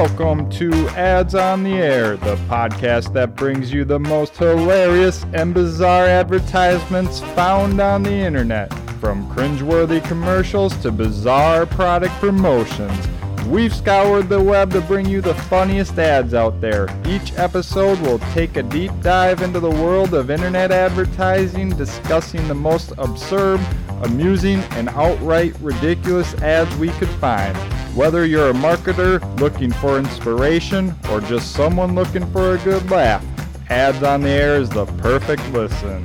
Welcome to Ads on the Air, the podcast that brings you the most hilarious and bizarre advertisements found on the internet. From cringeworthy commercials to bizarre product promotions, we've scoured the web to bring you the funniest ads out there. Each episode will take a deep dive into the world of internet advertising, discussing the most absurd, amusing, and outright ridiculous ads we could find. Whether you're a marketer looking for inspiration or just someone looking for a good laugh, Ads on the Air is the perfect listen.